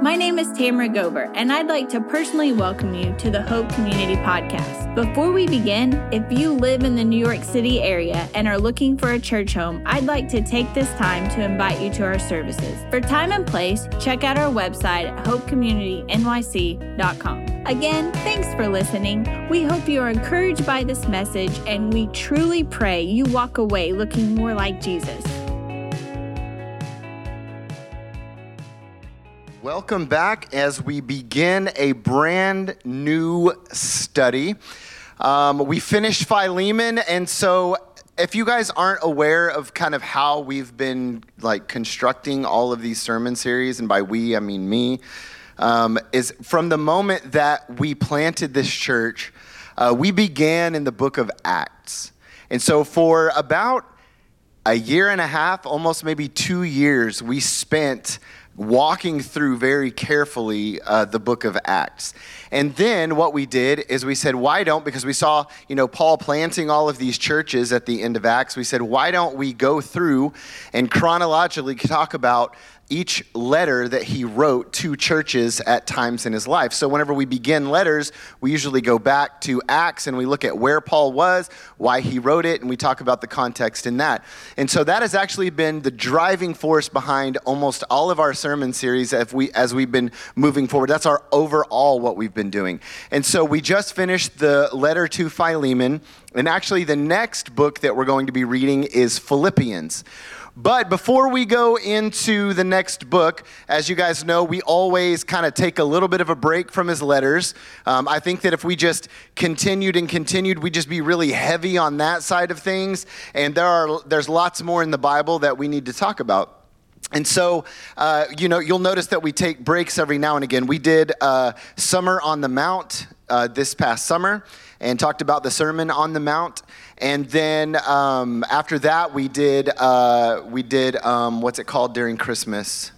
My name is Tamara Gober, and I'd like to personally welcome you to the Hope Community Podcast. Before we begin, if you live in the New York City area and are looking for a church home, I'd like to take this time to invite you to our services. For time and place, check out our website at hopecommunitynyc.com. Again, thanks for listening. We hope you are encouraged by this message, and we truly pray you walk away looking more like Jesus. Welcome back as we begin a brand new study. Um, we finished Philemon, and so if you guys aren't aware of kind of how we've been like constructing all of these sermon series, and by we I mean me, um, is from the moment that we planted this church, uh, we began in the book of Acts, and so for about a year and a half, almost maybe two years, we spent walking through very carefully uh, the book of Acts. And then what we did is we said, why don't, because we saw, you know, Paul planting all of these churches at the end of Acts, we said, why don't we go through and chronologically talk about each letter that he wrote to churches at times in his life. So, whenever we begin letters, we usually go back to Acts and we look at where Paul was, why he wrote it, and we talk about the context in that. And so, that has actually been the driving force behind almost all of our sermon series as, we, as we've been moving forward. That's our overall what we've been doing. And so, we just finished the letter to Philemon. And actually, the next book that we're going to be reading is Philippians. But before we go into the next book, as you guys know, we always kind of take a little bit of a break from his letters. Um, I think that if we just continued and continued, we'd just be really heavy on that side of things. And there are there's lots more in the Bible that we need to talk about. And so, uh, you know, you'll notice that we take breaks every now and again. We did uh, Summer on the Mount uh, this past summer and talked about the Sermon on the Mount. And then um, after that, we did, uh, we did um, what's it called during Christmas?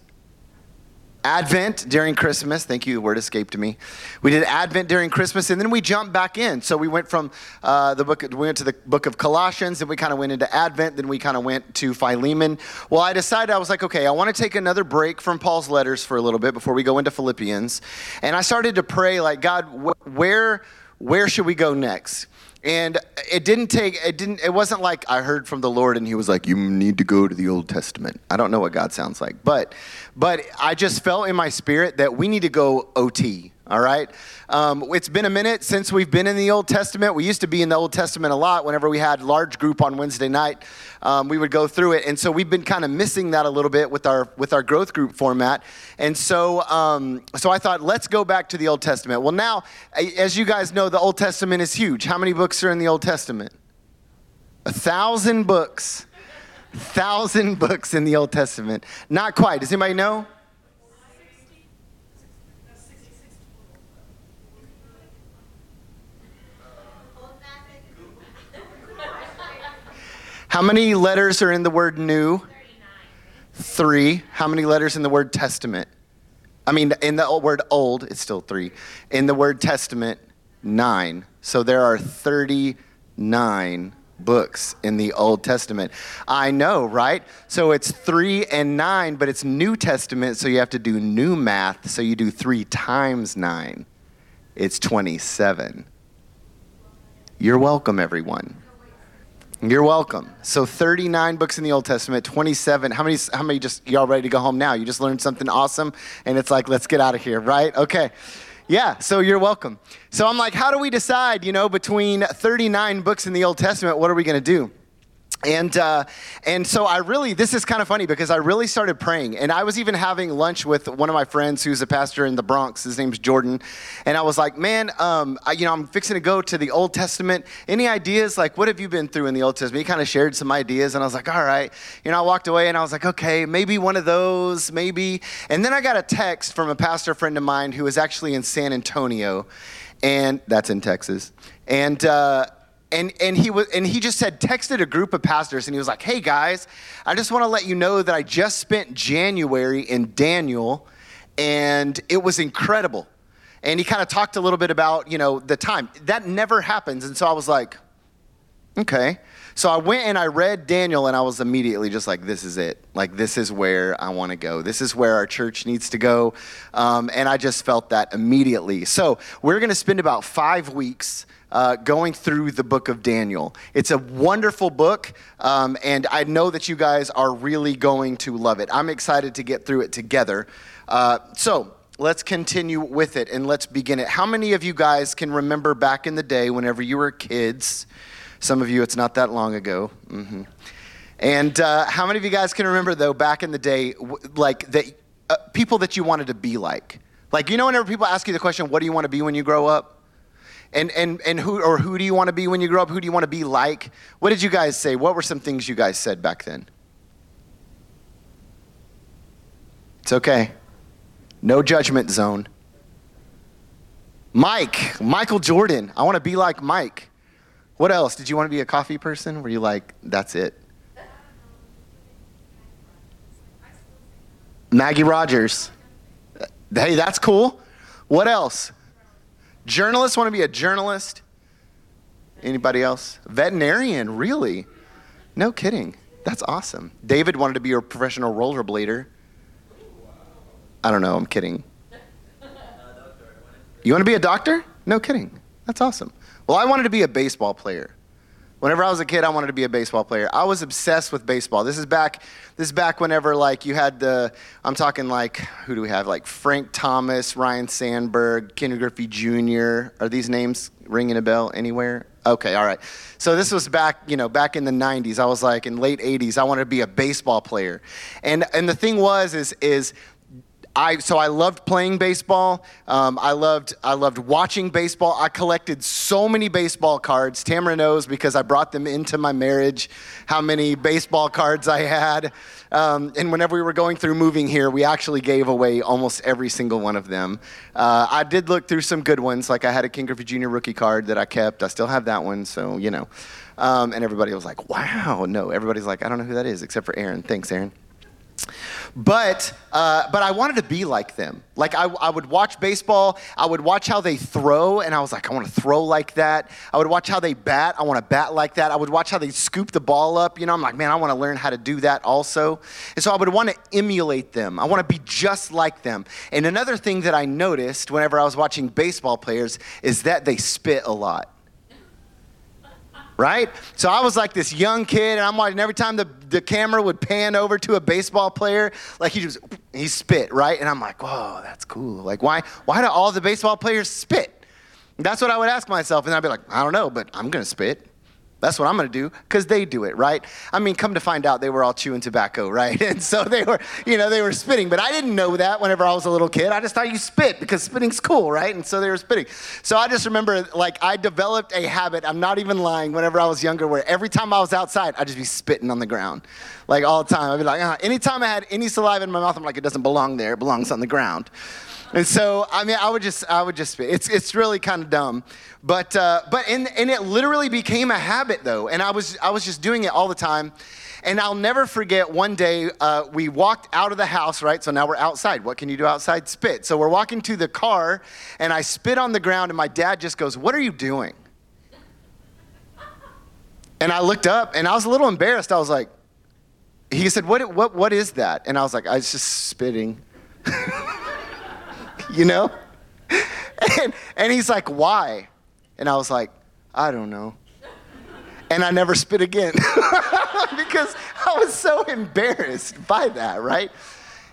Advent during Christmas. Thank you, the word escaped me. We did Advent during Christmas, and then we jumped back in. So we went from uh, the book, we went to the book of Colossians, and we kind of went into Advent, then we kind of went to Philemon. Well, I decided, I was like, okay, I want to take another break from Paul's letters for a little bit before we go into Philippians. And I started to pray, like, God, wh- where, where should we go next? And it didn't take, it didn't, it wasn't like I heard from the Lord and he was like, you need to go to the Old Testament. I don't know what God sounds like, but, but I just felt in my spirit that we need to go OT all right? Um, it's been a minute since we've been in the Old Testament. We used to be in the Old Testament a lot whenever we had large group on Wednesday night. Um, we would go through it, and so we've been kind of missing that a little bit with our with our growth group format. And so, um, so I thought, let's go back to the Old Testament. Well, now, as you guys know, the Old Testament is huge. How many books are in the Old Testament? A thousand books. Thousand books in the Old Testament. Not quite. Does anybody know? How many letters are in the word new? 39. Three. How many letters in the word testament? I mean, in the word old, it's still three. In the word testament, nine. So there are 39 books in the Old Testament. I know, right? So it's three and nine, but it's New Testament, so you have to do new math. So you do three times nine. It's 27. You're welcome, everyone. You're welcome. So 39 books in the Old Testament, 27. How many how many just y'all ready to go home now? You just learned something awesome and it's like let's get out of here, right? Okay. Yeah, so you're welcome. So I'm like, how do we decide, you know, between 39 books in the Old Testament, what are we going to do? And, uh, and so I really, this is kind of funny because I really started praying. And I was even having lunch with one of my friends who's a pastor in the Bronx. His name's Jordan. And I was like, man, um, I, you know, I'm fixing to go to the Old Testament. Any ideas? Like, what have you been through in the Old Testament? He kind of shared some ideas. And I was like, all right. You know, I walked away and I was like, okay, maybe one of those, maybe. And then I got a text from a pastor friend of mine who is actually in San Antonio. And that's in Texas. And, uh, and, and he was and he just said texted a group of pastors and he was like hey guys i just want to let you know that i just spent january in daniel and it was incredible and he kind of talked a little bit about you know the time that never happens and so i was like okay So I went and I read Daniel, and I was immediately just like, this is it. Like, this is where I want to go. This is where our church needs to go. Um, and I just felt that immediately. So we're going to spend about five weeks. Uh, going through the book of Daniel. It's a wonderful book, um, and I know that you guys are really going to love it. I'm excited to get through it together. Uh, so, let's continue with it and let's begin it. How many of you guys can remember back in the day whenever you were kids? Some of you, it's not that long ago. Mm-hmm. And uh, how many of you guys can remember, though, back in the day, like that uh, people that you wanted to be like? Like, you know, whenever people ask you the question, what do you want to be when you grow up? And, and, and who, or who do you want to be when you grow up? Who do you want to be like? What did you guys say? What were some things you guys said back then? It's okay. No judgment zone. Mike, Michael Jordan. I want to be like Mike. What else? Did you want to be a coffee person? Were you like, that's it? Maggie Rogers. Hey, that's cool. What else? Journalist, want to be a journalist? Anybody else? Veterinarian, really? No kidding. That's awesome. David wanted to be a professional rollerblader. I don't know, I'm kidding. You want to be a doctor? No kidding. That's awesome. Well, I wanted to be a baseball player. Whenever I was a kid, I wanted to be a baseball player. I was obsessed with baseball. This is back. This is back whenever like you had the. I'm talking like who do we have? Like Frank Thomas, Ryne Sandberg, Ken Griffey Jr. Are these names ringing a bell anywhere? Okay, all right. So this was back, you know, back in the 90s. I was like in late 80s. I wanted to be a baseball player, and and the thing was is is I, so I loved playing baseball. Um, I loved I loved watching baseball. I collected so many baseball cards. Tamara knows because I brought them into my marriage. How many baseball cards I had, um, and whenever we were going through moving here, we actually gave away almost every single one of them. Uh, I did look through some good ones. Like I had a Ken Griffey Jr. rookie card that I kept. I still have that one. So you know, um, and everybody was like, "Wow!" No, everybody's like, "I don't know who that is," except for Aaron. Thanks, Aaron. But, uh, but I wanted to be like them. Like I, I would watch baseball, I would watch how they throw, and I was like, I want to throw like that. I would watch how they bat, I want to bat like that. I would watch how they scoop the ball up. You know, I'm like, man, I want to learn how to do that also. And so I would want to emulate them. I want to be just like them. And another thing that I noticed whenever I was watching baseball players is that they spit a lot right? So I was like this young kid, and I'm watching every time the, the camera would pan over to a baseball player, like he just he spit, right? And I'm like, whoa, that's cool. Like, why why do all the baseball players spit? That's what I would ask myself, and I'd be like, I don't know, but I'm gonna spit. That's what I'm going to do because they do it, right? I mean, come to find out, they were all chewing tobacco, right? And so they were, you know, they were spitting. But I didn't know that whenever I was a little kid. I just thought you spit because spitting's cool, right? And so they were spitting. So I just remember, like, I developed a habit. I'm not even lying. Whenever I was younger, where every time I was outside, I'd just be spitting on the ground, like all the time. I'd be like, uh, anytime I had any saliva in my mouth, I'm like, it doesn't belong there. It belongs on the ground. And so, I mean, I would just, I would just, spit. it's, it's really kind of dumb. But, uh, but, and, and it literally became a habit though. And I was, I was just doing it all the time. And I'll never forget one day uh, we walked out of the house, right? So now we're outside. What can you do outside? Spit. So we're walking to the car and I spit on the ground and my dad just goes, What are you doing? And I looked up and I was a little embarrassed. I was like, He said, What, what, what is that? And I was like, I was just spitting. you know? And, and he's like, why? And I was like, I don't know. And I never spit again because I was so embarrassed by that, right?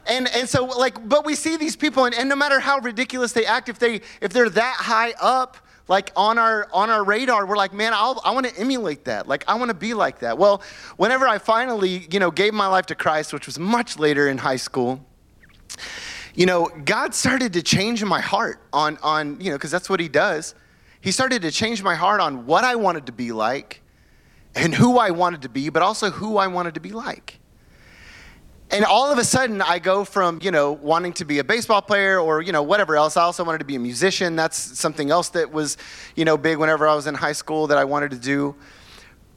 And, and so like, but we see these people and, and no matter how ridiculous they act, if they if they're that high up, like on our on our radar we're like man I'll, i want to emulate that like i want to be like that well whenever i finally you know gave my life to christ which was much later in high school you know, God started to change my heart on, on you know, because that's what He does. He started to change my heart on what I wanted to be like and who I wanted to be, but also who I wanted to be like. And all of a sudden, I go from, you know, wanting to be a baseball player or, you know, whatever else. I also wanted to be a musician. That's something else that was, you know, big whenever I was in high school that I wanted to do.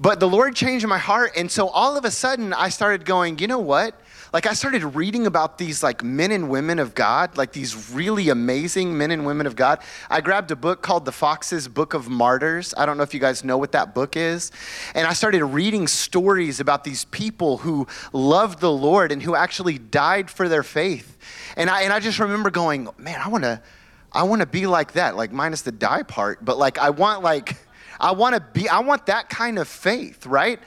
But the Lord changed my heart. And so all of a sudden, I started going, you know what? Like I started reading about these like men and women of God, like these really amazing men and women of God. I grabbed a book called The Foxe's Book of Martyrs. I don't know if you guys know what that book is. And I started reading stories about these people who loved the Lord and who actually died for their faith. And I and I just remember going, man, I want to I want to be like that, like minus the die part, but like I want like I want to be I want that kind of faith, right?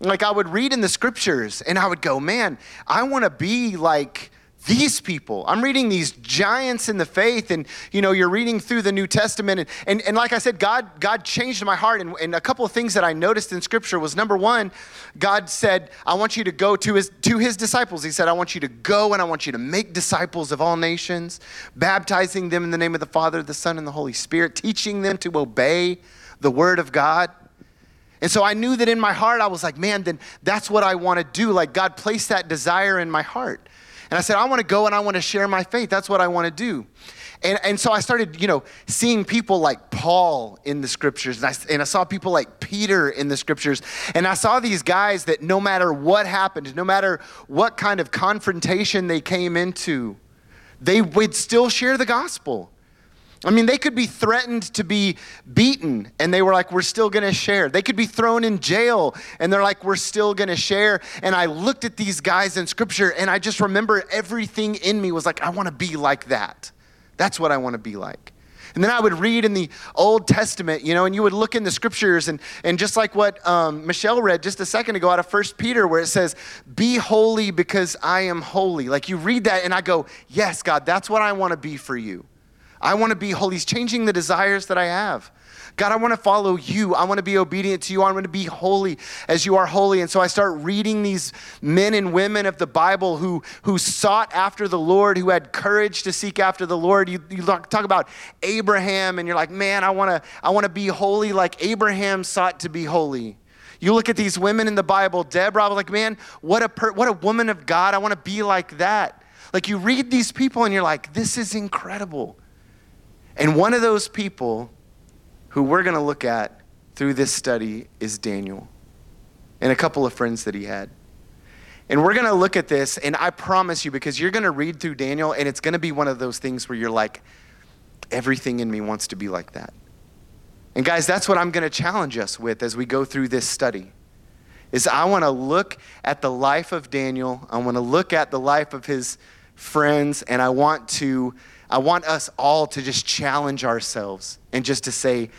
Like I would read in the scriptures and I would go, "Man, I want to be like these people. I'm reading these giants in the faith and you know you're reading through the new testament and, and, and like i said god god changed my heart and, and a couple of things that i noticed in scripture was number one god said i want you to go to his to his disciples. He said i want you to go and i want you to make disciples of all nations baptizing them in the name of the father the son and the holy spirit teaching them to obey the word of god and so I knew that in my heart, I was like, man, then that's what I want to do. Like, God placed that desire in my heart. And I said, I want to go and I want to share my faith. That's what I want to do. And, and so I started, you know, seeing people like Paul in the scriptures, and I, and I saw people like Peter in the scriptures, and I saw these guys that no matter what happened, no matter what kind of confrontation they came into, they would still share the gospel. I mean, they could be threatened to be beaten, and they were like, We're still gonna share. They could be thrown in jail, and they're like, We're still gonna share. And I looked at these guys in scripture, and I just remember everything in me was like, I wanna be like that. That's what I wanna be like. And then I would read in the Old Testament, you know, and you would look in the scriptures, and, and just like what um, Michelle read just a second ago out of First Peter, where it says, Be holy because I am holy. Like you read that, and I go, Yes, God, that's what I wanna be for you. I want to be holy. He's changing the desires that I have. God, I want to follow you. I want to be obedient to you. I want to be holy as you are holy. And so I start reading these men and women of the Bible who, who sought after the Lord, who had courage to seek after the Lord. You, you talk about Abraham, and you're like, man, I want to I want to be holy like Abraham sought to be holy. You look at these women in the Bible, Deborah, I was like, man, what a, per, what a woman of God. I want to be like that. Like you read these people and you're like, this is incredible. And one of those people who we're going to look at through this study is Daniel and a couple of friends that he had. And we're going to look at this, and I promise you, because you're going to read through Daniel, and it's going to be one of those things where you're like, everything in me wants to be like that. And guys, that's what I'm going to challenge us with as we go through this study. Is I want to look at the life of Daniel, I want to look at the life of his friends, and I want to I want us all to just challenge ourselves and just to say,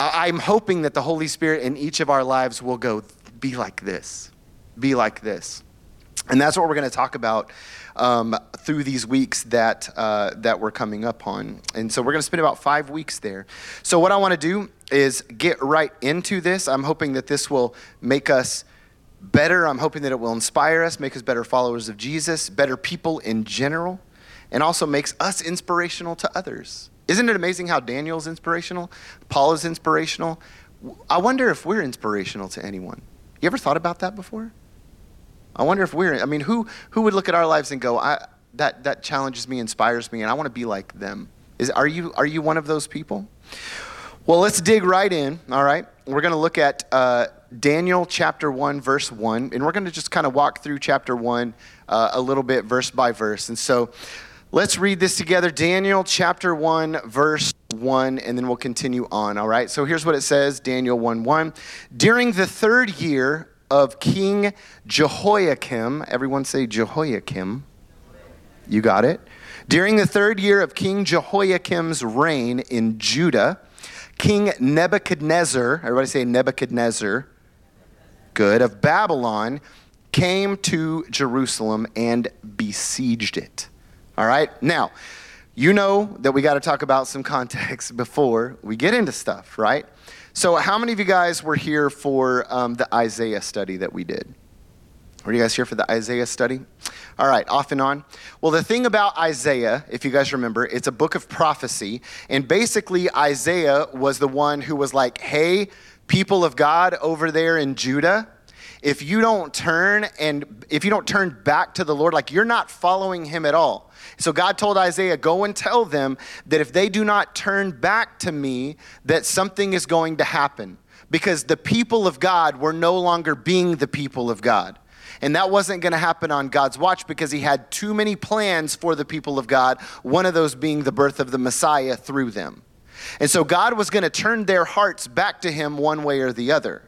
I'm hoping that the Holy Spirit in each of our lives will go, be like this, be like this. And that's what we're going to talk about um, through these weeks that, uh, that we're coming up on. And so we're going to spend about five weeks there. So, what I want to do is get right into this. I'm hoping that this will make us better. I'm hoping that it will inspire us, make us better followers of Jesus, better people in general and also makes us inspirational to others. Isn't it amazing how Daniel's inspirational? Paul is inspirational. I wonder if we're inspirational to anyone. You ever thought about that before? I wonder if we're, I mean, who, who would look at our lives and go, I, that, that challenges me, inspires me, and I want to be like them? Is, are, you, are you one of those people? Well, let's dig right in, all right? We're going to look at uh, Daniel chapter 1, verse 1, and we're going to just kind of walk through chapter 1 uh, a little bit, verse by verse. And so, Let's read this together Daniel chapter 1, verse 1, and then we'll continue on, all right? So here's what it says Daniel 1 1. During the third year of King Jehoiakim, everyone say Jehoiakim. You got it? During the third year of King Jehoiakim's reign in Judah, King Nebuchadnezzar, everybody say Nebuchadnezzar, good, of Babylon, came to Jerusalem and besieged it. All right? Now, you know that we got to talk about some context before we get into stuff, right? So, how many of you guys were here for um, the Isaiah study that we did? Were you guys here for the Isaiah study? All right, off and on. Well, the thing about Isaiah, if you guys remember, it's a book of prophecy. And basically, Isaiah was the one who was like, hey, people of God over there in Judah, if you don't turn and if you don't turn back to the Lord, like you're not following him at all. So God told Isaiah, Go and tell them that if they do not turn back to me, that something is going to happen. Because the people of God were no longer being the people of God. And that wasn't going to happen on God's watch because he had too many plans for the people of God, one of those being the birth of the Messiah through them. And so God was going to turn their hearts back to him one way or the other.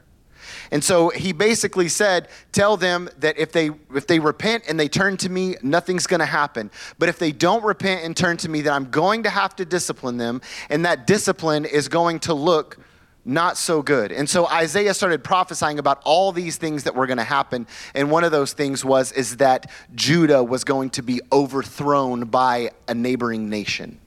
And so he basically said, Tell them that if they, if they repent and they turn to me, nothing's going to happen. But if they don't repent and turn to me, then I'm going to have to discipline them. And that discipline is going to look not so good. And so Isaiah started prophesying about all these things that were going to happen. And one of those things was is that Judah was going to be overthrown by a neighboring nation.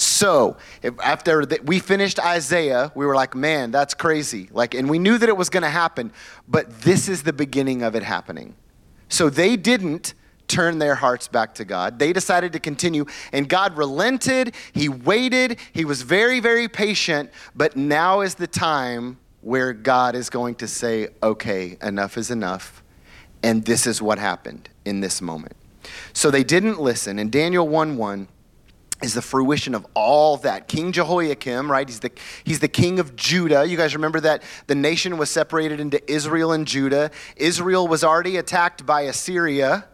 So after the, we finished Isaiah, we were like, man, that's crazy. Like, and we knew that it was going to happen, but this is the beginning of it happening. So they didn't turn their hearts back to God. They decided to continue, and God relented. He waited. He was very, very patient. But now is the time where God is going to say, okay, enough is enough. And this is what happened in this moment. So they didn't listen. In Daniel 1 1, is the fruition of all that. King Jehoiakim, right? He's the, he's the king of Judah. You guys remember that the nation was separated into Israel and Judah. Israel was already attacked by Assyria,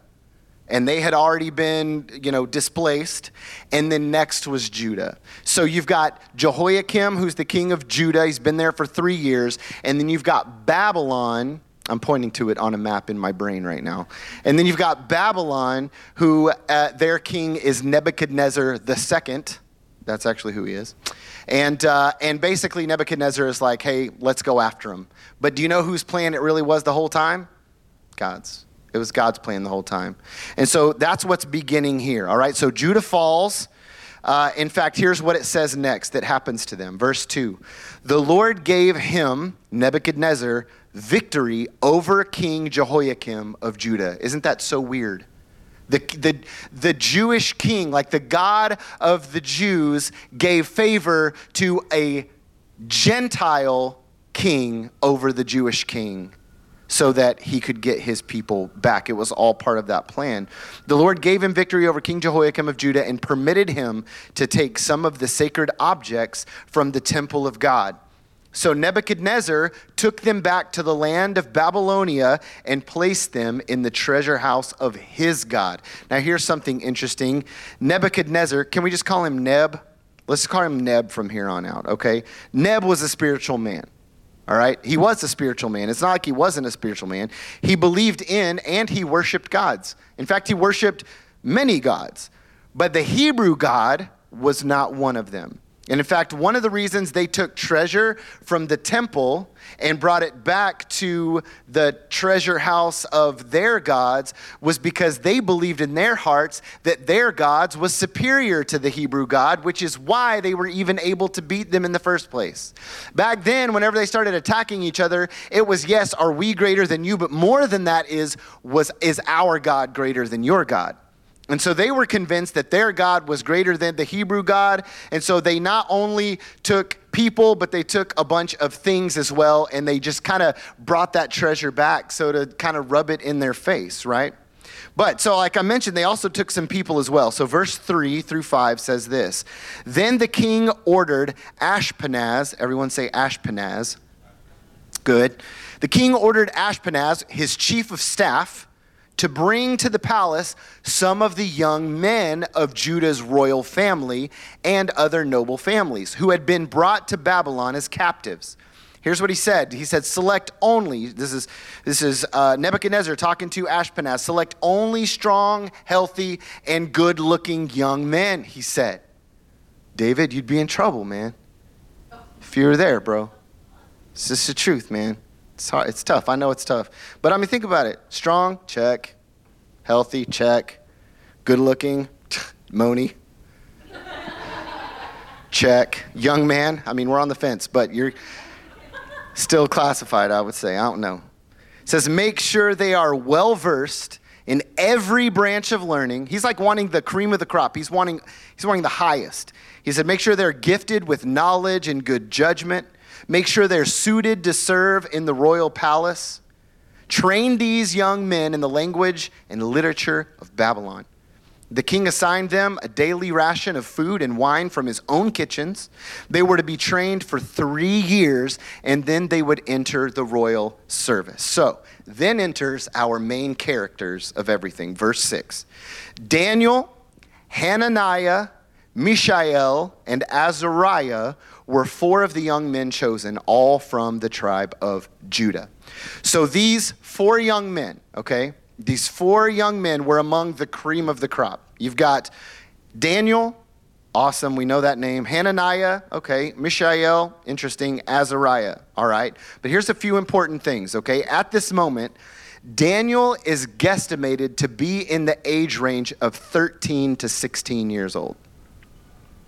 and they had already been, you know, displaced. And then next was Judah. So you've got Jehoiakim, who's the king of Judah. He's been there for three years. And then you've got Babylon, I'm pointing to it on a map in my brain right now. And then you've got Babylon, who uh, their king is Nebuchadnezzar II. That's actually who he is. And, uh, and basically, Nebuchadnezzar is like, hey, let's go after him. But do you know whose plan it really was the whole time? God's. It was God's plan the whole time. And so that's what's beginning here, all right? So Judah falls. Uh, in fact, here's what it says next that happens to them. Verse 2 The Lord gave him, Nebuchadnezzar, victory over King Jehoiakim of Judah. Isn't that so weird? The, the, the Jewish king, like the God of the Jews, gave favor to a Gentile king over the Jewish king so that he could get his people back. It was all part of that plan. The Lord gave him victory over King Jehoiakim of Judah and permitted him to take some of the sacred objects from the temple of God. So Nebuchadnezzar took them back to the land of Babylonia and placed them in the treasure house of his God. Now, here's something interesting. Nebuchadnezzar, can we just call him Neb? Let's call him Neb from here on out, okay? Neb was a spiritual man. All right? He was a spiritual man. It's not like he wasn't a spiritual man. He believed in and he worshiped gods. In fact, he worshiped many gods. But the Hebrew God was not one of them. And in fact, one of the reasons they took treasure from the temple and brought it back to the treasure house of their gods was because they believed in their hearts that their gods was superior to the Hebrew God, which is why they were even able to beat them in the first place. Back then, whenever they started attacking each other, it was, yes, are we greater than you? But more than that is, was, is our God greater than your God? And so they were convinced that their God was greater than the Hebrew God. And so they not only took people, but they took a bunch of things as well. And they just kind of brought that treasure back so to kind of rub it in their face, right? But so, like I mentioned, they also took some people as well. So, verse 3 through 5 says this Then the king ordered Ashpenaz, everyone say Ashpenaz. Good. The king ordered Ashpenaz, his chief of staff, to bring to the palace some of the young men of Judah's royal family and other noble families who had been brought to Babylon as captives. Here's what he said. He said, Select only, this is, this is uh, Nebuchadnezzar talking to Ashpenaz, select only strong, healthy, and good looking young men, he said. David, you'd be in trouble, man. If you were there, bro. It's just the truth, man. It's hard. It's tough. I know it's tough. But I mean, think about it. Strong, check. Healthy, check. Good looking, Moni. check. Young man. I mean, we're on the fence, but you're still classified, I would say. I don't know. It says, make sure they are well versed in every branch of learning. He's like wanting the cream of the crop. He's wanting, he's wanting the highest. He said, make sure they're gifted with knowledge and good judgment. Make sure they're suited to serve in the royal palace. Train these young men in the language and literature of Babylon. The king assigned them a daily ration of food and wine from his own kitchens. They were to be trained for three years, and then they would enter the royal service. So, then enters our main characters of everything. Verse 6 Daniel, Hananiah, Mishael, and Azariah were four of the young men chosen, all from the tribe of Judah. So, these four young men, okay, these four young men were among the cream of the crop. You've got Daniel, awesome, we know that name. Hananiah, okay. Mishael, interesting. Azariah, all right. But here's a few important things, okay. At this moment, Daniel is guesstimated to be in the age range of 13 to 16 years old.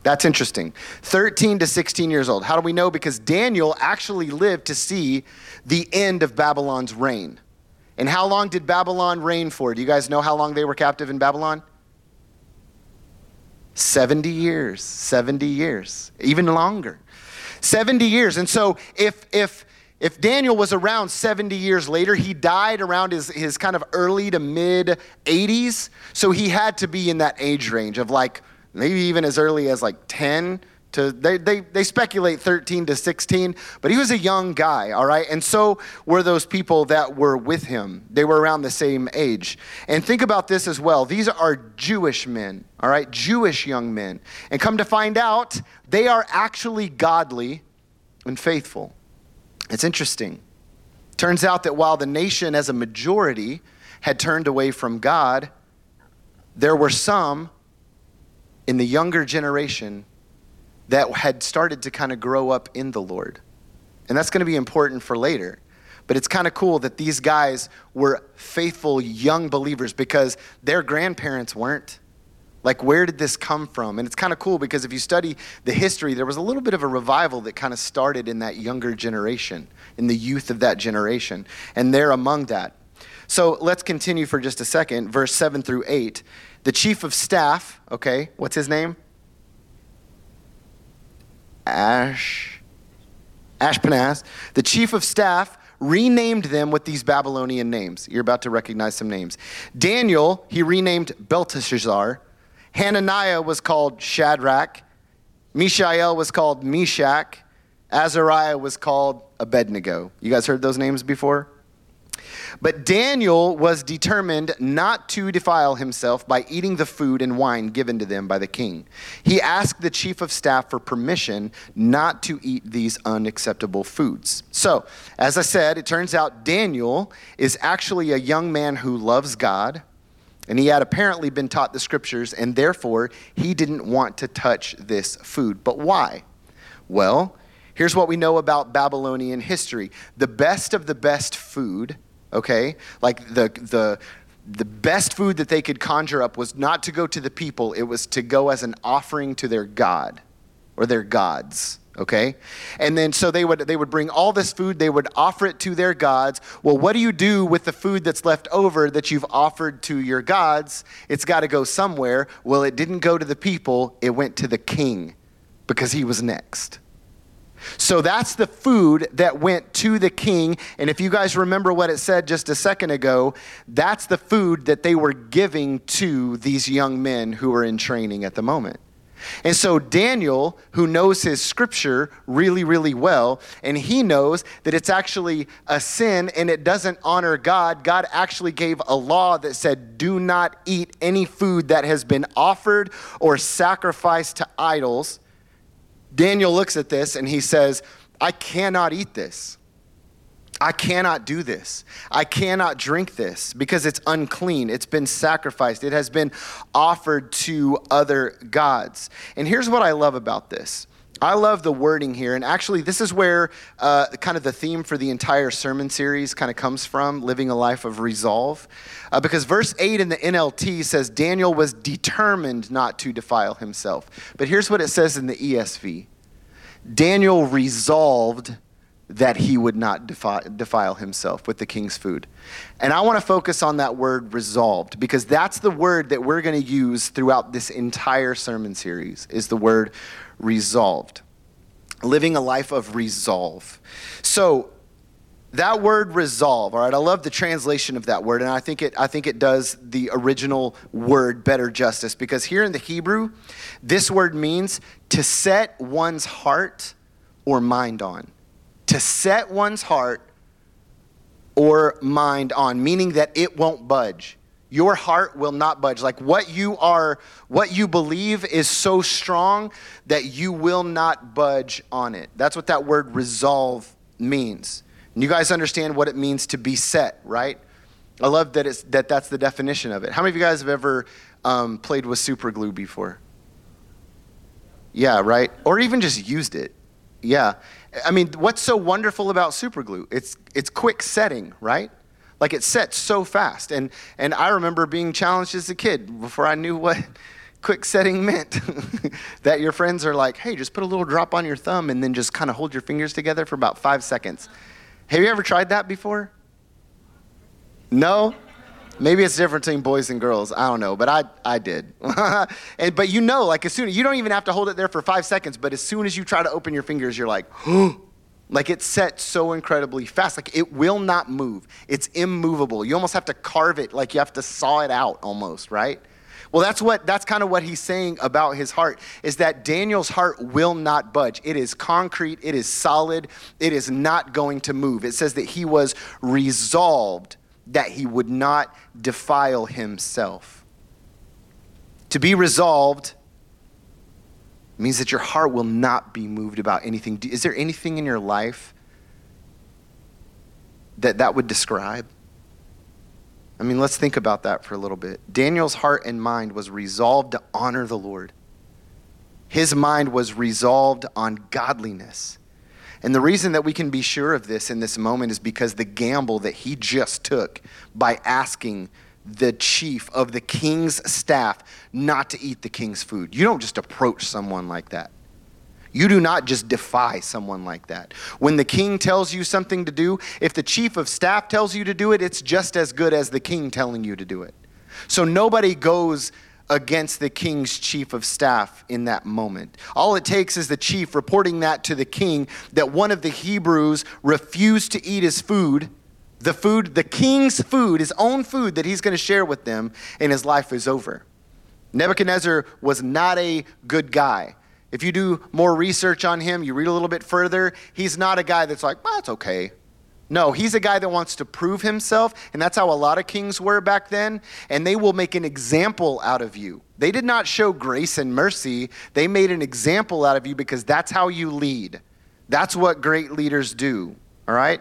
That's interesting. 13 to 16 years old. How do we know? Because Daniel actually lived to see the end of Babylon's reign. And how long did Babylon reign for? Do you guys know how long they were captive in Babylon? 70 years. 70 years. Even longer. 70 years. And so if if if Daniel was around 70 years later, he died around his, his kind of early to mid 80s. So he had to be in that age range of like maybe even as early as like 10 to they, they, they speculate 13 to 16 but he was a young guy all right? And so were those people that were with him. They were around the same age. And think about this as well. These are jewish men all right? Jewish young men. And come to find out they are actually godly and faithful. It's interesting. Turns out that while the nation as a majority had turned away from god there were some in the younger generation that had started to kind of grow up in the Lord. And that's going to be important for later. But it's kind of cool that these guys were faithful young believers because their grandparents weren't. Like, where did this come from? And it's kind of cool because if you study the history, there was a little bit of a revival that kind of started in that younger generation, in the youth of that generation. And they're among that. So let's continue for just a second. Verse 7 through 8. The chief of staff, okay, what's his name? Ash, Ashpenaz, the chief of staff, renamed them with these Babylonian names. You're about to recognize some names. Daniel, he renamed Belteshazzar. Hananiah was called Shadrach. Mishael was called Meshach. Azariah was called Abednego. You guys heard those names before? But Daniel was determined not to defile himself by eating the food and wine given to them by the king. He asked the chief of staff for permission not to eat these unacceptable foods. So, as I said, it turns out Daniel is actually a young man who loves God. And he had apparently been taught the scriptures, and therefore he didn't want to touch this food. But why? Well, here's what we know about Babylonian history the best of the best food okay? Like the, the, the best food that they could conjure up was not to go to the people, it was to go as an offering to their God or their gods okay? And then so they would they would bring all this food they would offer it to their gods. Well what do you do with the food that's left over that you've offered to your gods? It's got to go somewhere. Well it didn't go to the people it went to the king because he was next so that's the food that went to the king. And if you guys remember what it said just a second ago, that's the food that they were giving to these young men who were in training at the moment. And so Daniel, who knows his scripture really, really well, and he knows that it's actually a sin and it doesn't honor God, God actually gave a law that said, do not eat any food that has been offered or sacrificed to idols. Daniel looks at this and he says, I cannot eat this. I cannot do this. I cannot drink this because it's unclean. It's been sacrificed. It has been offered to other gods. And here's what I love about this. I love the wording here. And actually, this is where uh, kind of the theme for the entire sermon series kind of comes from living a life of resolve. Uh, because verse 8 in the NLT says Daniel was determined not to defile himself. But here's what it says in the ESV Daniel resolved that he would not defile himself with the king's food. And I want to focus on that word resolved because that's the word that we're going to use throughout this entire sermon series is the word resolved. Living a life of resolve. So, that word resolve all right i love the translation of that word and i think it i think it does the original word better justice because here in the hebrew this word means to set one's heart or mind on to set one's heart or mind on meaning that it won't budge your heart will not budge like what you are what you believe is so strong that you will not budge on it that's what that word resolve means and you guys understand what it means to be set, right? I love that, it's, that that's the definition of it. How many of you guys have ever um, played with super glue before? Yeah, right? Or even just used it. Yeah. I mean, what's so wonderful about superglue? It's, it's quick setting, right? Like it sets so fast. And, and I remember being challenged as a kid before I knew what quick setting meant. that your friends are like, hey, just put a little drop on your thumb and then just kind of hold your fingers together for about five seconds. Have you ever tried that before? No? Maybe it's different between boys and girls. I don't know, but I, I did. and, but you know, like as soon as you don't even have to hold it there for five seconds, but as soon as you try to open your fingers, you're like, like it's set so incredibly fast. Like it will not move. It's immovable. You almost have to carve it, like you have to saw it out almost, right? Well, that's what that's kind of what he's saying about his heart is that Daniel's heart will not budge. It is concrete, it is solid, it is not going to move. It says that he was resolved that he would not defile himself. To be resolved means that your heart will not be moved about anything. Is there anything in your life that that would describe? I mean, let's think about that for a little bit. Daniel's heart and mind was resolved to honor the Lord. His mind was resolved on godliness. And the reason that we can be sure of this in this moment is because the gamble that he just took by asking the chief of the king's staff not to eat the king's food. You don't just approach someone like that. You do not just defy someone like that. When the king tells you something to do, if the chief of staff tells you to do it, it's just as good as the king telling you to do it. So nobody goes against the king's chief of staff in that moment. All it takes is the chief reporting that to the king that one of the Hebrews refused to eat his food, the food, the king's food, his own food that he's going to share with them, and his life is over. Nebuchadnezzar was not a good guy. If you do more research on him, you read a little bit further, he's not a guy that's like, well, it's okay. No, he's a guy that wants to prove himself, and that's how a lot of kings were back then, and they will make an example out of you. They did not show grace and mercy, they made an example out of you because that's how you lead. That's what great leaders do, all right?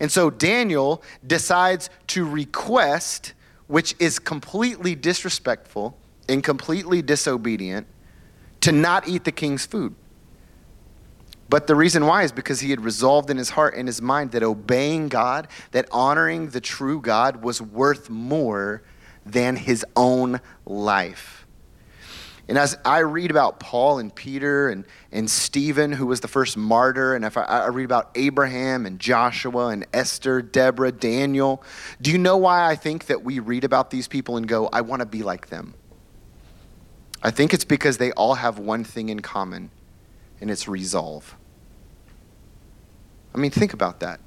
And so Daniel decides to request, which is completely disrespectful and completely disobedient to not eat the king's food. But the reason why is because he had resolved in his heart and his mind that obeying God, that honoring the true God was worth more than his own life. And as I read about Paul and Peter and, and Stephen, who was the first martyr, and if I, I read about Abraham and Joshua and Esther, Deborah, Daniel, do you know why I think that we read about these people and go, I want to be like them? I think it's because they all have one thing in common, and it's resolve. I mean, think about that.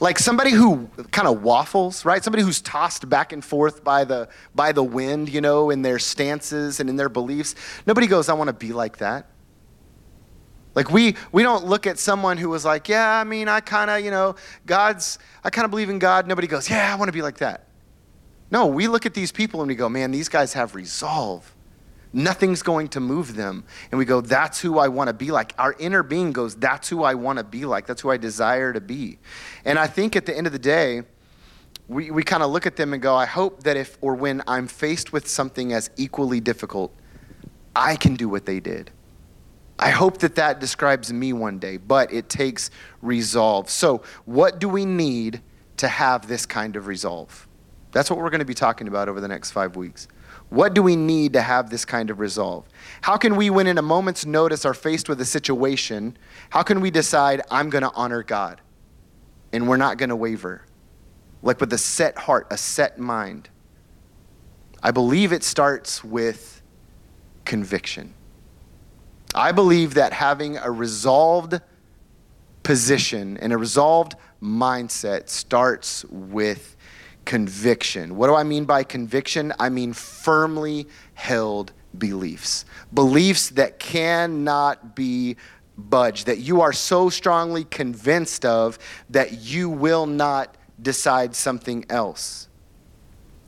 Like somebody who kind of waffles, right? Somebody who's tossed back and forth by the, by the wind, you know, in their stances and in their beliefs. Nobody goes, I want to be like that. Like we we don't look at someone who was like, yeah, I mean, I kind of, you know, God's I kind of believe in God. Nobody goes, yeah, I want to be like that. No, we look at these people and we go, man, these guys have resolve. Nothing's going to move them. And we go, that's who I want to be like. Our inner being goes, that's who I want to be like. That's who I desire to be. And I think at the end of the day, we, we kind of look at them and go, I hope that if or when I'm faced with something as equally difficult, I can do what they did. I hope that that describes me one day, but it takes resolve. So, what do we need to have this kind of resolve? That's what we're going to be talking about over the next five weeks. What do we need to have this kind of resolve? How can we, when in a moment's notice are faced with a situation, how can we decide, I'm going to honor God and we're not going to waver? Like with a set heart, a set mind. I believe it starts with conviction. I believe that having a resolved position and a resolved mindset starts with conviction. What do I mean by conviction? I mean firmly held beliefs. Beliefs that cannot be budged, that you are so strongly convinced of that you will not decide something else.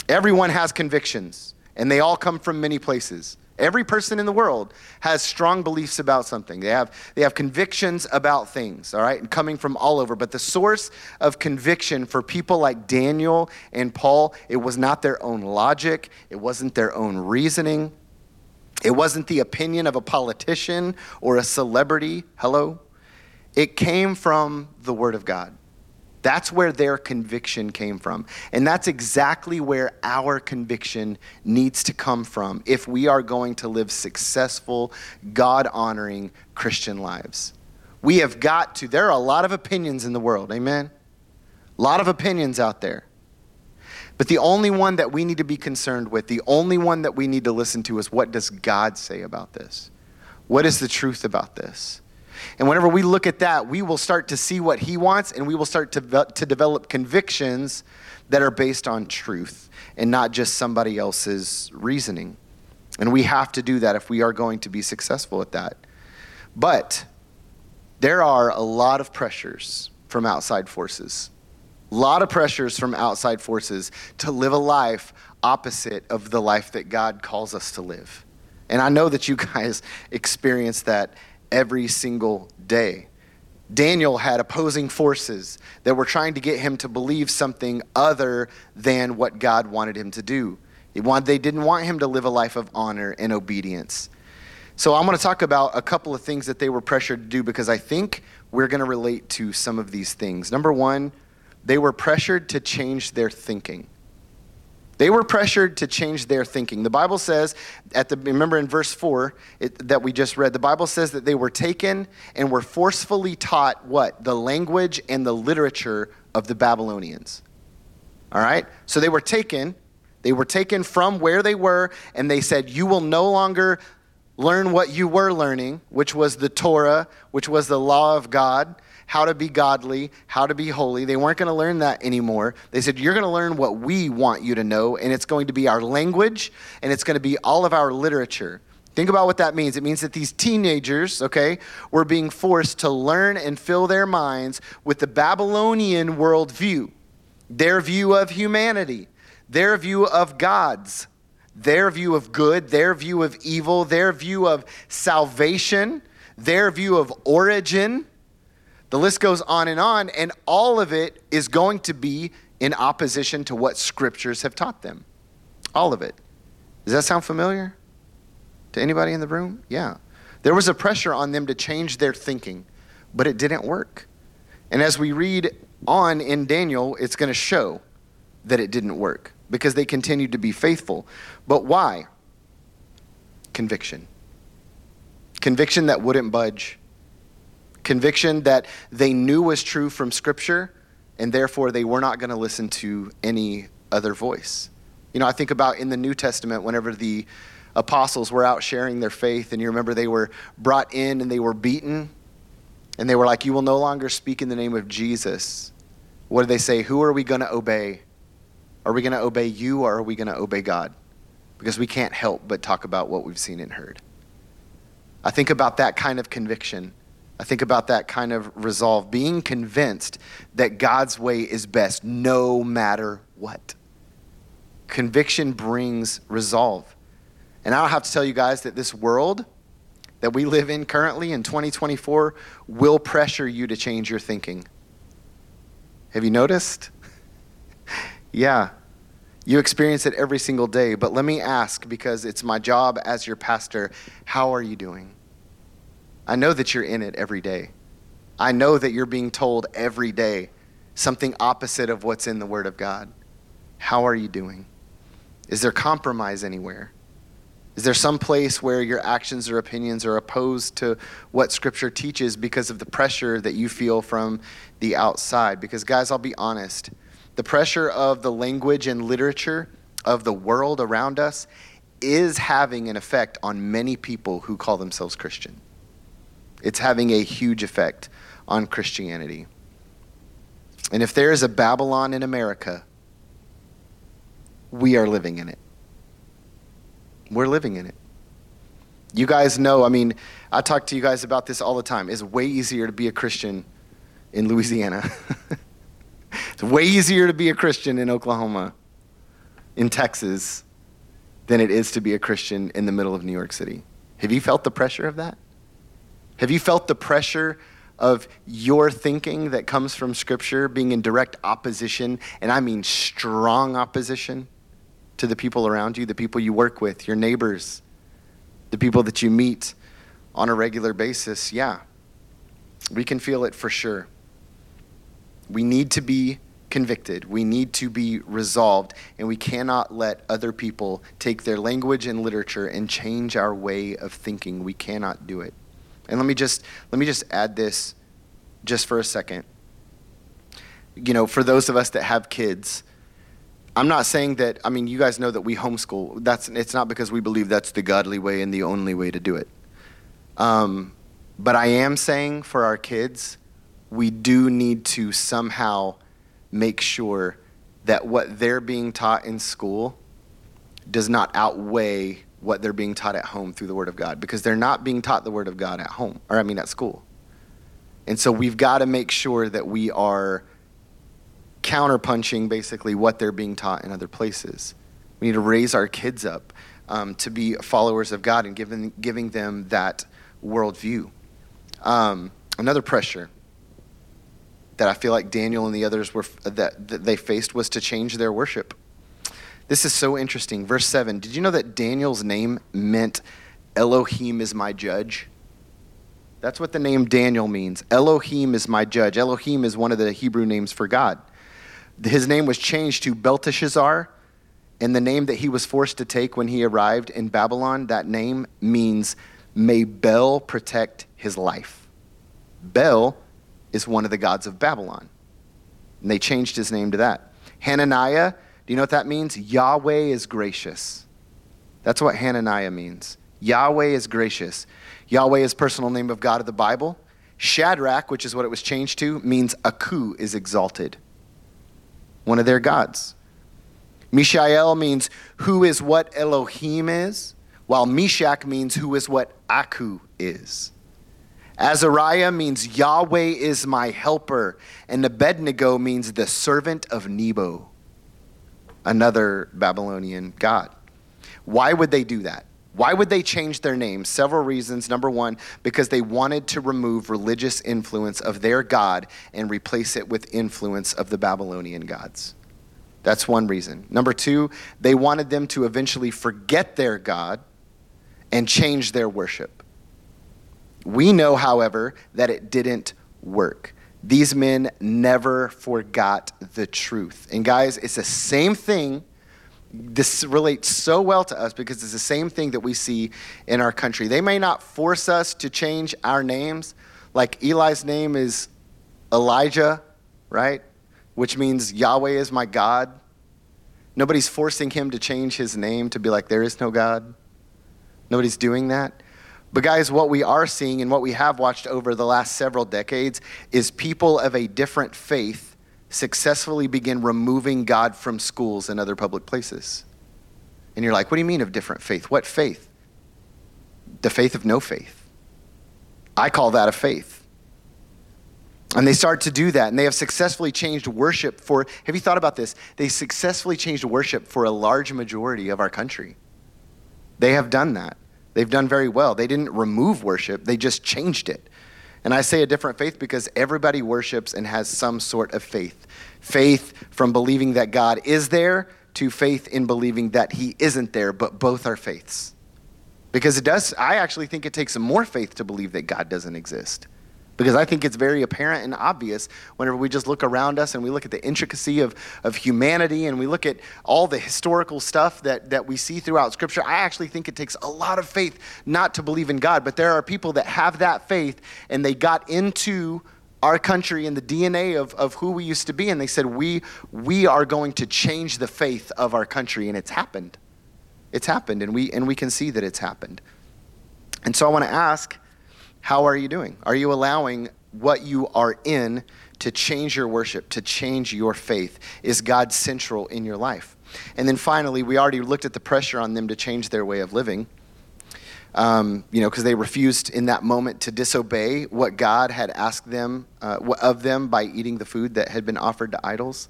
Everyone has convictions, and they all come from many places. Every person in the world has strong beliefs about something. They have, they have convictions about things, all right, and coming from all over. But the source of conviction for people like Daniel and Paul, it was not their own logic, it wasn't their own reasoning, it wasn't the opinion of a politician or a celebrity. Hello? It came from the Word of God. That's where their conviction came from. And that's exactly where our conviction needs to come from if we are going to live successful, God honoring Christian lives. We have got to, there are a lot of opinions in the world, amen? A lot of opinions out there. But the only one that we need to be concerned with, the only one that we need to listen to is what does God say about this? What is the truth about this? And whenever we look at that, we will start to see what He wants and we will start to, to develop convictions that are based on truth and not just somebody else's reasoning. And we have to do that if we are going to be successful at that. But there are a lot of pressures from outside forces. A lot of pressures from outside forces to live a life opposite of the life that God calls us to live. And I know that you guys experience that every single day. Daniel had opposing forces that were trying to get him to believe something other than what God wanted him to do. they didn't want him to live a life of honor and obedience. So I'm going to talk about a couple of things that they were pressured to do because I think we're going to relate to some of these things. Number one, they were pressured to change their thinking. They were pressured to change their thinking. The Bible says, at the, remember in verse 4 it, that we just read, the Bible says that they were taken and were forcefully taught what? The language and the literature of the Babylonians. All right? So they were taken. They were taken from where they were, and they said, You will no longer learn what you were learning, which was the Torah, which was the law of God how to be godly, how to be holy. They weren't going to learn that anymore. They said, You're going to learn what we want you to know, and it's going to be our language, and it's going to be all of our literature. Think about what that means. It means that these teenagers, okay, were being forced to learn and fill their minds with the Babylonian worldview, their view of humanity, their view of gods, their view of good, their view of evil, their view of salvation, their view of origin, the list goes on and on, and all of it is going to be in opposition to what scriptures have taught them. All of it. Does that sound familiar to anybody in the room? Yeah. There was a pressure on them to change their thinking, but it didn't work. And as we read on in Daniel, it's going to show that it didn't work because they continued to be faithful. But why? Conviction. Conviction that wouldn't budge conviction that they knew was true from Scripture, and therefore they were not going to listen to any other voice. You know, I think about in the New Testament, whenever the apostles were out sharing their faith, and you remember they were brought in and they were beaten, and they were like, You will no longer speak in the name of Jesus. What did they say? Who are we going to obey? Are we going to obey you or are we going to obey God? Because we can't help but talk about what we've seen and heard. I think about that kind of conviction I think about that kind of resolve, being convinced that God's way is best no matter what. Conviction brings resolve. And I don't have to tell you guys that this world that we live in currently in 2024 will pressure you to change your thinking. Have you noticed? yeah. You experience it every single day, but let me ask because it's my job as your pastor how are you doing? I know that you're in it every day. I know that you're being told every day something opposite of what's in the Word of God. How are you doing? Is there compromise anywhere? Is there some place where your actions or opinions are opposed to what Scripture teaches because of the pressure that you feel from the outside? Because, guys, I'll be honest, the pressure of the language and literature of the world around us is having an effect on many people who call themselves Christian. It's having a huge effect on Christianity. And if there is a Babylon in America, we are living in it. We're living in it. You guys know, I mean, I talk to you guys about this all the time. It's way easier to be a Christian in Louisiana. it's way easier to be a Christian in Oklahoma, in Texas, than it is to be a Christian in the middle of New York City. Have you felt the pressure of that? Have you felt the pressure of your thinking that comes from Scripture being in direct opposition, and I mean strong opposition, to the people around you, the people you work with, your neighbors, the people that you meet on a regular basis? Yeah, we can feel it for sure. We need to be convicted. We need to be resolved, and we cannot let other people take their language and literature and change our way of thinking. We cannot do it. And let me just let me just add this just for a second. You know, for those of us that have kids, I'm not saying that I mean you guys know that we homeschool. That's it's not because we believe that's the godly way and the only way to do it. Um, but I am saying for our kids, we do need to somehow make sure that what they're being taught in school does not outweigh what they're being taught at home through the Word of God because they're not being taught the Word of God at home, or I mean at school. And so we've got to make sure that we are counterpunching basically what they're being taught in other places. We need to raise our kids up um, to be followers of God and giving, giving them that worldview. Um, another pressure that I feel like Daniel and the others were that, that they faced was to change their worship. This is so interesting. Verse 7 Did you know that Daniel's name meant Elohim is my judge? That's what the name Daniel means. Elohim is my judge. Elohim is one of the Hebrew names for God. His name was changed to Belteshazzar, and the name that he was forced to take when he arrived in Babylon, that name means may Bel protect his life. Bel is one of the gods of Babylon. And they changed his name to that. Hananiah do you know what that means? Yahweh is gracious. That's what Hananiah means. Yahweh is gracious. Yahweh is personal name of God of the Bible. Shadrach, which is what it was changed to, means Aku is exalted. One of their gods. Mishael means who is what Elohim is, while Meshach means who is what Aku is. Azariah means Yahweh is my helper, and Abednego means the servant of Nebo another Babylonian god. Why would they do that? Why would they change their name? Several reasons. Number one, because they wanted to remove religious influence of their God and replace it with influence of the Babylonian gods. That's one reason. Number two, they wanted them to eventually forget their God and change their worship. We know, however, that it didn't work. These men never forgot the truth. And guys, it's the same thing. This relates so well to us because it's the same thing that we see in our country. They may not force us to change our names, like Eli's name is Elijah, right? Which means Yahweh is my God. Nobody's forcing him to change his name to be like, there is no God. Nobody's doing that. But, guys, what we are seeing and what we have watched over the last several decades is people of a different faith successfully begin removing God from schools and other public places. And you're like, what do you mean of different faith? What faith? The faith of no faith. I call that a faith. And they start to do that, and they have successfully changed worship for. Have you thought about this? They successfully changed worship for a large majority of our country. They have done that. They've done very well. They didn't remove worship, they just changed it. And I say a different faith because everybody worships and has some sort of faith. Faith from believing that God is there to faith in believing that He isn't there, but both are faiths. Because it does, I actually think it takes more faith to believe that God doesn't exist because I think it's very apparent and obvious whenever we just look around us and we look at the intricacy of, of humanity and we look at all the historical stuff that, that we see throughout Scripture. I actually think it takes a lot of faith not to believe in God, but there are people that have that faith and they got into our country and the DNA of, of who we used to be, and they said, we, we are going to change the faith of our country, and it's happened. It's happened, and we, and we can see that it's happened. And so I want to ask, how are you doing? Are you allowing what you are in to change your worship, to change your faith? Is God central in your life? And then finally, we already looked at the pressure on them to change their way of living. Um, you know, because they refused in that moment to disobey what God had asked them uh, of them by eating the food that had been offered to idols.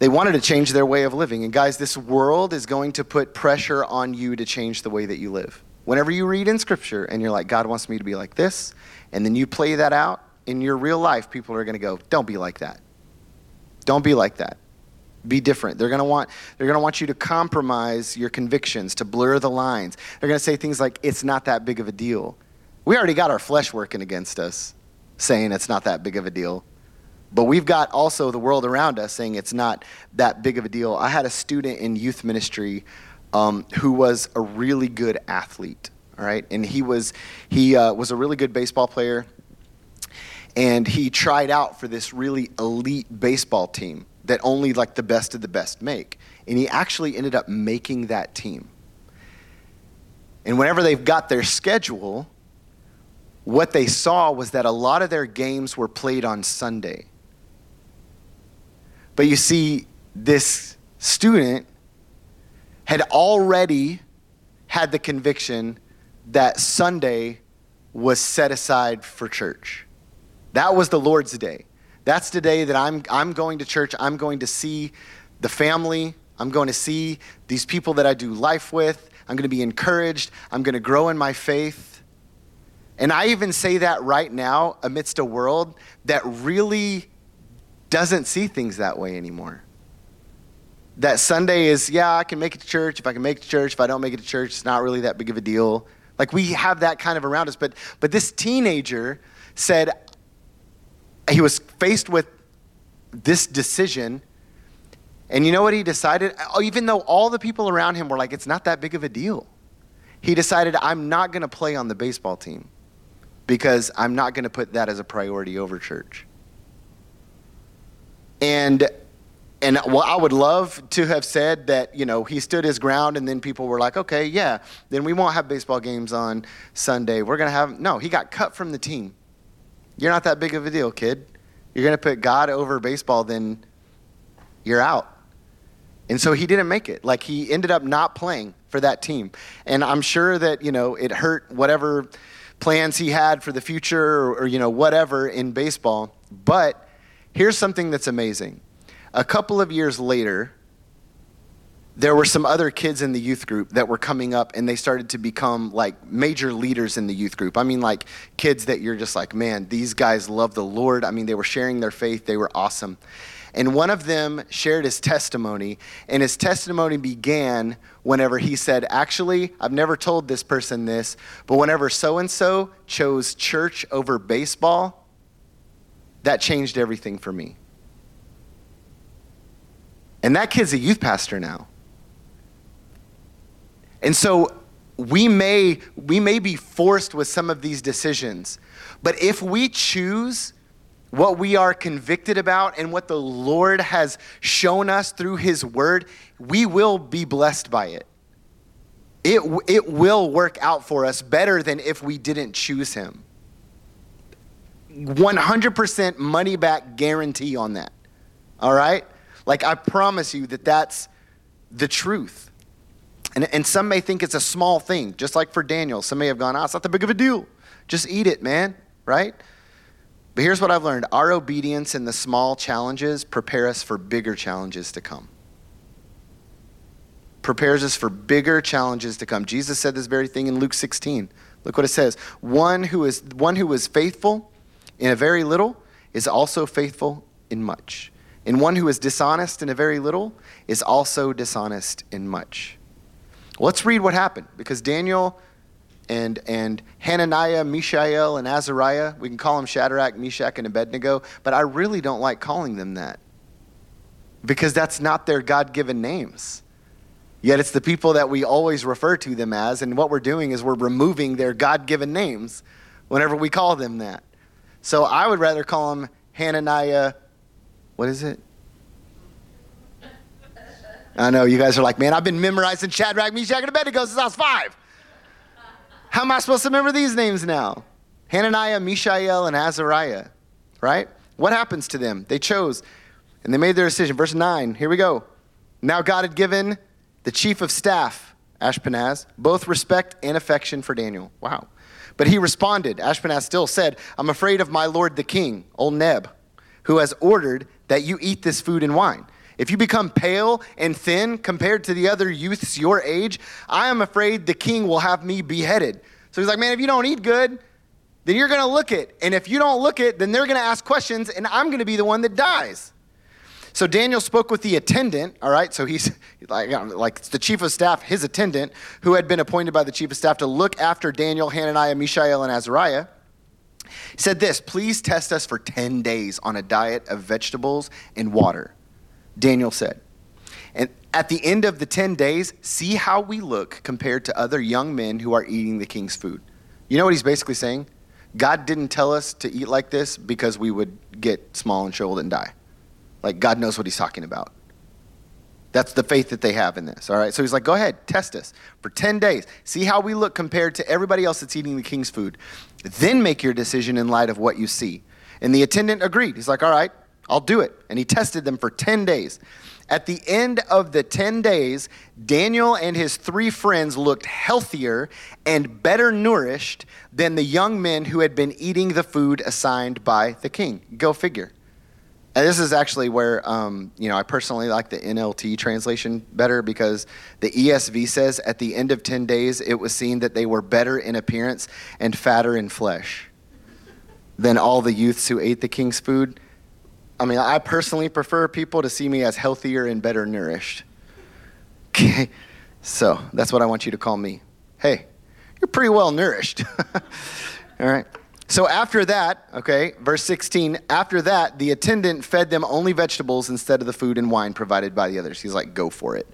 They wanted to change their way of living. And guys, this world is going to put pressure on you to change the way that you live. Whenever you read in Scripture and you're like, God wants me to be like this, and then you play that out in your real life, people are going to go, don't be like that. Don't be like that. Be different. They're going to want they're going to want you to compromise your convictions, to blur the lines. They're going to say things like it's not that big of a deal. We already got our flesh working against us saying it's not that big of a deal. But we've got also the world around us saying it's not that big of a deal. I had a student in youth ministry um, who was a really good athlete, all right? And he was, he, uh, was a really good baseball player. And he tried out for this really elite baseball team that only like the best of the best make. And he actually ended up making that team. And whenever they've got their schedule, what they saw was that a lot of their games were played on Sunday. But you see, this student had already had the conviction that Sunday was set aside for church. That was the Lord's day. That's the day that I'm, I'm going to church. I'm going to see the family. I'm going to see these people that I do life with. I'm going to be encouraged. I'm going to grow in my faith. And I even say that right now amidst a world that really doesn't see things that way anymore. That Sunday is, yeah, I can make it to church. If I can make it to church, if I don't make it to church, it's not really that big of a deal. Like we have that kind of around us. But, but this teenager said, he was faced with this decision. And you know what he decided? Oh, even though all the people around him were like, it's not that big of a deal, he decided, I'm not going to play on the baseball team because I'm not going to put that as a priority over church. And and well, I would love to have said that, you know, he stood his ground and then people were like, okay, yeah, then we won't have baseball games on Sunday. We're going to have, no, he got cut from the team. You're not that big of a deal, kid. You're going to put God over baseball, then you're out. And so he didn't make it. Like he ended up not playing for that team. And I'm sure that, you know, it hurt whatever plans he had for the future or, or you know, whatever in baseball. But Here's something that's amazing. A couple of years later, there were some other kids in the youth group that were coming up and they started to become like major leaders in the youth group. I mean, like kids that you're just like, man, these guys love the Lord. I mean, they were sharing their faith, they were awesome. And one of them shared his testimony, and his testimony began whenever he said, Actually, I've never told this person this, but whenever so and so chose church over baseball, that changed everything for me. And that kid's a youth pastor now. And so we may, we may be forced with some of these decisions, but if we choose what we are convicted about and what the Lord has shown us through His Word, we will be blessed by it. It, it will work out for us better than if we didn't choose Him. 100% money back guarantee on that. All right? Like, I promise you that that's the truth. And, and some may think it's a small thing, just like for Daniel. Some may have gone, oh, it's not that big of a deal. Just eat it, man, right? But here's what I've learned our obedience in the small challenges prepare us for bigger challenges to come. Prepares us for bigger challenges to come. Jesus said this very thing in Luke 16. Look what it says. One who is one who is faithful in a very little is also faithful in much. And one who is dishonest in a very little is also dishonest in much. Let's read what happened because Daniel and, and Hananiah, Mishael, and Azariah, we can call them Shadrach, Meshach, and Abednego, but I really don't like calling them that because that's not their God given names. Yet it's the people that we always refer to them as, and what we're doing is we're removing their God given names whenever we call them that. So I would rather call them Hananiah. What is it? I know you guys are like, man, I've been memorizing Shadrach, Meshach, and Abednego since I was five. How am I supposed to remember these names now? Hananiah, Mishael, and Azariah, right? What happens to them? They chose and they made their decision. Verse 9, here we go. Now God had given the chief of staff, Ashpenaz, both respect and affection for Daniel. Wow. But he responded, Ashpenaz still said, I'm afraid of my lord the king, old Neb, who has ordered that you eat this food and wine. If you become pale and thin compared to the other youths your age, I am afraid the king will have me beheaded. So he's like, man, if you don't eat good, then you're going to look it. And if you don't look it, then they're going to ask questions, and I'm going to be the one that dies. So Daniel spoke with the attendant, all right? So he's like, like the chief of staff, his attendant, who had been appointed by the chief of staff to look after Daniel, Hananiah, Mishael, and Azariah. Said this Please test us for 10 days on a diet of vegetables and water. Daniel said. And at the end of the 10 days, see how we look compared to other young men who are eating the king's food. You know what he's basically saying? God didn't tell us to eat like this because we would get small and shriveled and die. Like, God knows what he's talking about. That's the faith that they have in this. All right. So he's like, go ahead, test us for 10 days. See how we look compared to everybody else that's eating the king's food. Then make your decision in light of what you see. And the attendant agreed. He's like, all right, I'll do it. And he tested them for 10 days. At the end of the 10 days, Daniel and his three friends looked healthier and better nourished than the young men who had been eating the food assigned by the king. Go figure. And this is actually where, um, you know, I personally like the NLT translation better because the ESV says at the end of 10 days, it was seen that they were better in appearance and fatter in flesh than all the youths who ate the king's food. I mean, I personally prefer people to see me as healthier and better nourished. Okay, so that's what I want you to call me. Hey, you're pretty well nourished. all right. So after that, okay, verse 16, after that, the attendant fed them only vegetables instead of the food and wine provided by the others. He's like, go for it.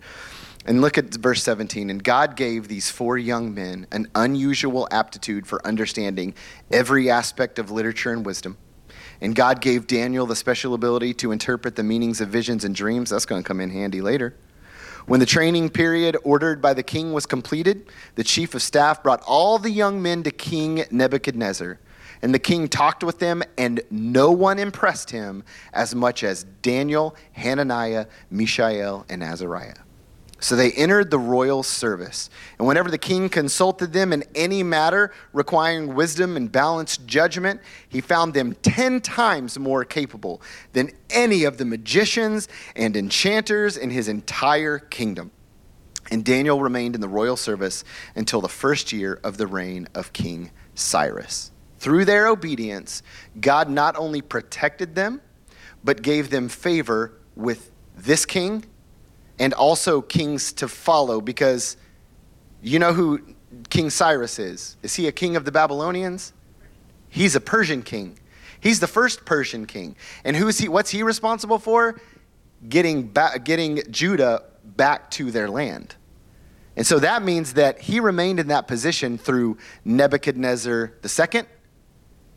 And look at verse 17. And God gave these four young men an unusual aptitude for understanding every aspect of literature and wisdom. And God gave Daniel the special ability to interpret the meanings of visions and dreams. That's going to come in handy later. When the training period ordered by the king was completed, the chief of staff brought all the young men to King Nebuchadnezzar and the king talked with them, and no one impressed him as much as Daniel, Hananiah, Mishael, and Azariah. So they entered the royal service. And whenever the king consulted them in any matter requiring wisdom and balanced judgment, he found them ten times more capable than any of the magicians and enchanters in his entire kingdom. And Daniel remained in the royal service until the first year of the reign of King Cyrus. Through their obedience, God not only protected them, but gave them favor with this king and also kings to follow because you know who King Cyrus is? Is he a king of the Babylonians? He's a Persian king. He's the first Persian king. And who's he what's he responsible for? Getting back, getting Judah back to their land. And so that means that he remained in that position through Nebuchadnezzar II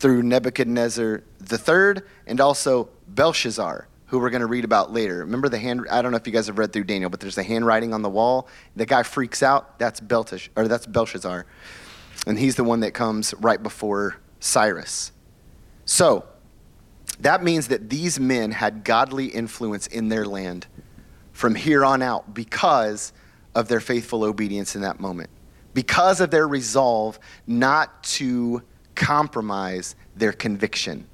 through Nebuchadnezzar III and also Belshazzar, who we're going to read about later. Remember the hand? I don't know if you guys have read through Daniel, but there's the handwriting on the wall. The guy freaks out. That's Beltish, or that's Belshazzar, and he's the one that comes right before Cyrus. So that means that these men had godly influence in their land from here on out because of their faithful obedience in that moment, because of their resolve not to compromise their conviction.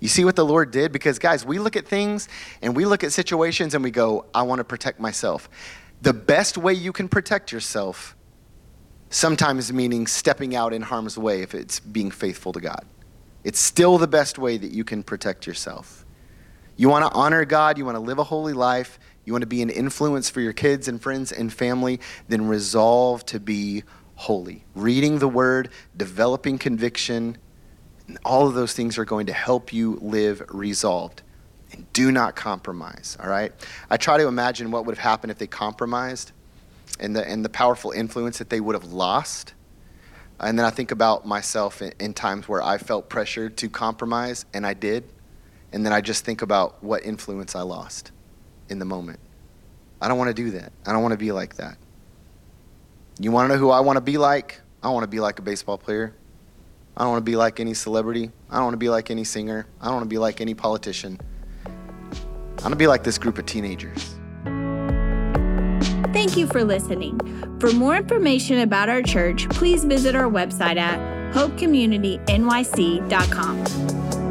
You see what the Lord did? Because, guys, we look at things and we look at situations and we go, I want to protect myself. The best way you can protect yourself, sometimes meaning stepping out in harm's way if it's being faithful to God. It's still the best way that you can protect yourself. You want to honor God, you want to live a holy life, you want to be an influence for your kids and friends and family, then resolve to be holy. Reading the word, developing conviction, and all of those things are going to help you live resolved. And do not compromise, all right? I try to imagine what would have happened if they compromised and the, and the powerful influence that they would have lost. And then I think about myself in, in times where I felt pressured to compromise, and I did. And then I just think about what influence I lost in the moment. I don't want to do that. I don't want to be like that. You want to know who I want to be like? I want to be like a baseball player. I don't want to be like any celebrity. I don't want to be like any singer. I don't want to be like any politician. I want to be like this group of teenagers. Thank you for listening. For more information about our church, please visit our website at hopecommunitynyc.com.